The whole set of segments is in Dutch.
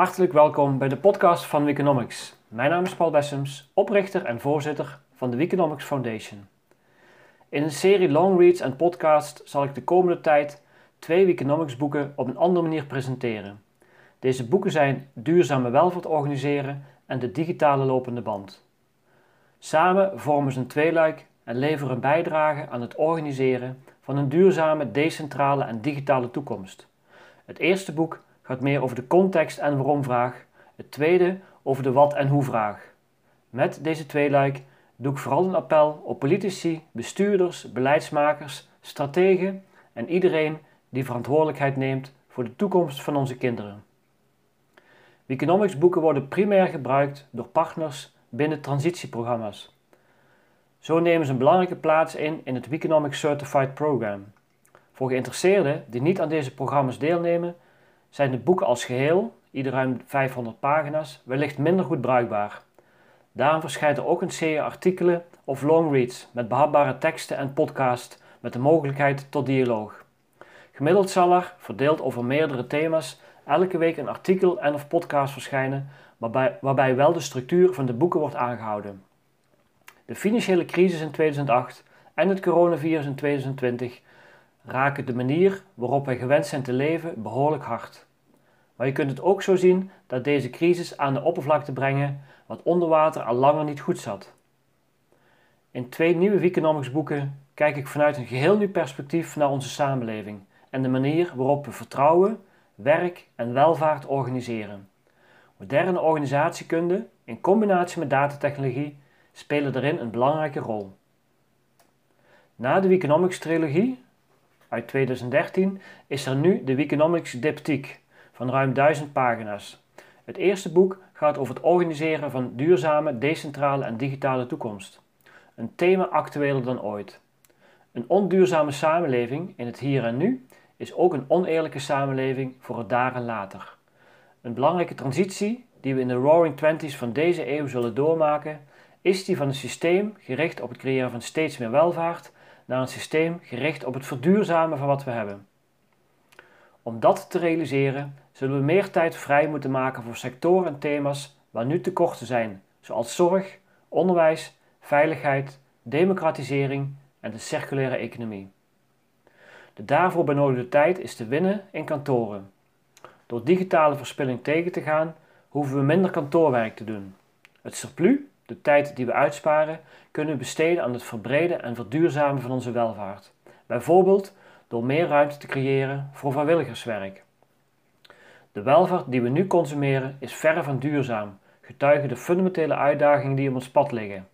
Hartelijk welkom bij de podcast van Weekonomics. Mijn naam is Paul Bessems, oprichter en voorzitter van de Weekonomics Foundation. In een serie long reads en podcast zal ik de komende tijd twee Weekonomics boeken op een andere manier presenteren. Deze boeken zijn Duurzame welvaart organiseren en De digitale lopende band. Samen vormen ze een tweeluik en leveren een bijdrage aan het organiseren van een duurzame, decentrale en digitale toekomst. Het eerste boek gaat meer over de context en waarom vraag, het tweede over de wat en hoe vraag. Met deze tweeluik doe ik vooral een appel op politici, bestuurders, beleidsmakers, strategen en iedereen die verantwoordelijkheid neemt voor de toekomst van onze kinderen. Economics boeken worden primair gebruikt door partners binnen transitieprogramma's. Zo nemen ze een belangrijke plaats in in het Weekonomics Certified Program. Voor geïnteresseerden die niet aan deze programma's deelnemen, zijn de boeken als geheel, ieder ruim 500 pagina's, wellicht minder goed bruikbaar. Daarom verschijnt er ook een serie artikelen of longreads met behapbare teksten en podcast met de mogelijkheid tot dialoog. Gemiddeld zal er, verdeeld over meerdere thema's, elke week een artikel en of podcast verschijnen waarbij, waarbij wel de structuur van de boeken wordt aangehouden. De financiële crisis in 2008 en het coronavirus in 2020 raken de manier waarop wij gewend zijn te leven behoorlijk hard. Maar je kunt het ook zo zien dat deze crisis aan de oppervlakte brengen wat onder water al langer niet goed zat. In twee nieuwe Economics boeken kijk ik vanuit een geheel nieuw perspectief naar onze samenleving en de manier waarop we vertrouwen, werk en welvaart organiseren. Moderne organisatiekunde in combinatie met datatechnologie spelen daarin een belangrijke rol. Na de Economics trilogie uit 2013 is er nu de Economics Diptyque van ruim 1000 pagina's. Het eerste boek gaat over het organiseren van duurzame, decentrale en digitale toekomst. Een thema actueler dan ooit. Een onduurzame samenleving in het hier en nu is ook een oneerlijke samenleving voor het daar en later. Een belangrijke transitie die we in de Roaring Twenties van deze eeuw zullen doormaken, is die van een systeem gericht op het creëren van steeds meer welvaart naar een systeem gericht op het verduurzamen van wat we hebben. Om dat te realiseren zullen we meer tijd vrij moeten maken voor sectoren en thema's waar nu tekorten zijn, zoals zorg, onderwijs, veiligheid, democratisering en de circulaire economie. De daarvoor benodigde tijd is te winnen in kantoren. Door digitale verspilling tegen te gaan, hoeven we minder kantoorwerk te doen. Het surplus, de tijd die we uitsparen, kunnen we besteden aan het verbreden en verduurzamen van onze welvaart. Bijvoorbeeld door meer ruimte te creëren voor vrijwilligerswerk. De welvaart die we nu consumeren is verre van duurzaam, getuigen de fundamentele uitdagingen die op ons pad liggen.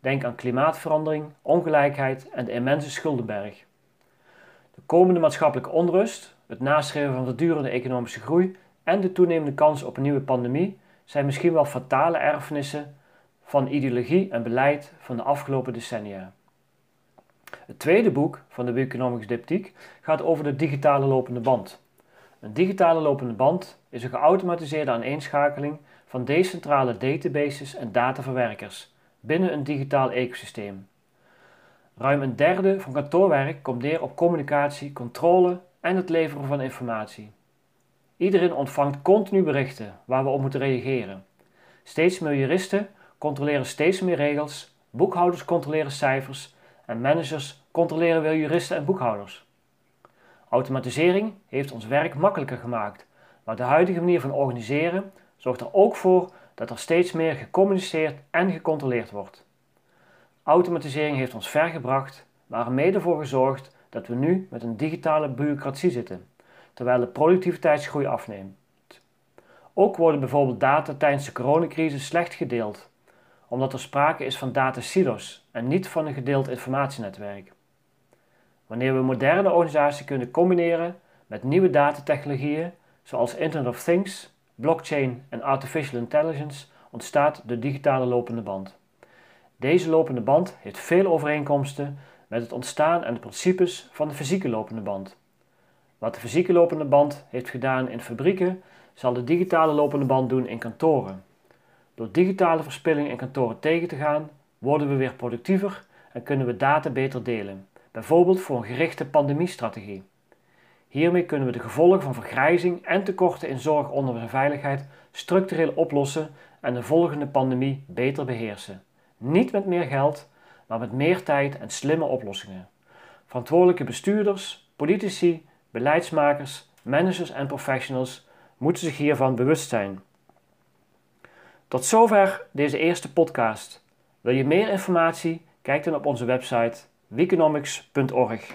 Denk aan klimaatverandering, ongelijkheid en de immense schuldenberg. De komende maatschappelijke onrust, het nastreven van verdurende economische groei en de toenemende kans op een nieuwe pandemie zijn misschien wel fatale erfenissen van ideologie en beleid van de afgelopen decennia. Het tweede boek van de Economics Diptyque gaat over de digitale lopende band. Een digitale lopende band is een geautomatiseerde aaneenschakeling van decentrale databases en dataverwerkers binnen een digitaal ecosysteem. Ruim een derde van kantoorwerk komt neer op communicatie, controle en het leveren van informatie. Iedereen ontvangt continu berichten waar we op moeten reageren. Steeds meer juristen controleren steeds meer regels, boekhouders controleren cijfers en managers controleren weer juristen en boekhouders. Automatisering heeft ons werk makkelijker gemaakt, maar de huidige manier van organiseren zorgt er ook voor dat er steeds meer gecommuniceerd en gecontroleerd wordt. Automatisering heeft ons ver gebracht, maar er mede voor gezorgd dat we nu met een digitale bureaucratie zitten, terwijl de productiviteitsgroei afneemt. Ook worden bijvoorbeeld data tijdens de coronacrisis slecht gedeeld, omdat er sprake is van datasilos en niet van een gedeeld informatienetwerk. Wanneer we moderne organisaties kunnen combineren met nieuwe datatechnologieën zoals Internet of Things, blockchain en artificial intelligence, ontstaat de digitale lopende band. Deze lopende band heeft veel overeenkomsten met het ontstaan en de principes van de fysieke lopende band. Wat de fysieke lopende band heeft gedaan in fabrieken, zal de digitale lopende band doen in kantoren. Door digitale verspilling in kantoren tegen te gaan, worden we weer productiever en kunnen we data beter delen, bijvoorbeeld voor een gerichte pandemiestrategie. Hiermee kunnen we de gevolgen van vergrijzing en tekorten in zorg, onderwijs en veiligheid structureel oplossen en de volgende pandemie beter beheersen. Niet met meer geld, maar met meer tijd en slimme oplossingen. Verantwoordelijke bestuurders, politici, beleidsmakers, managers en professionals moeten zich hiervan bewust zijn. Tot zover deze eerste podcast. Wil je meer informatie? Kijk dan op onze website weconomics.org.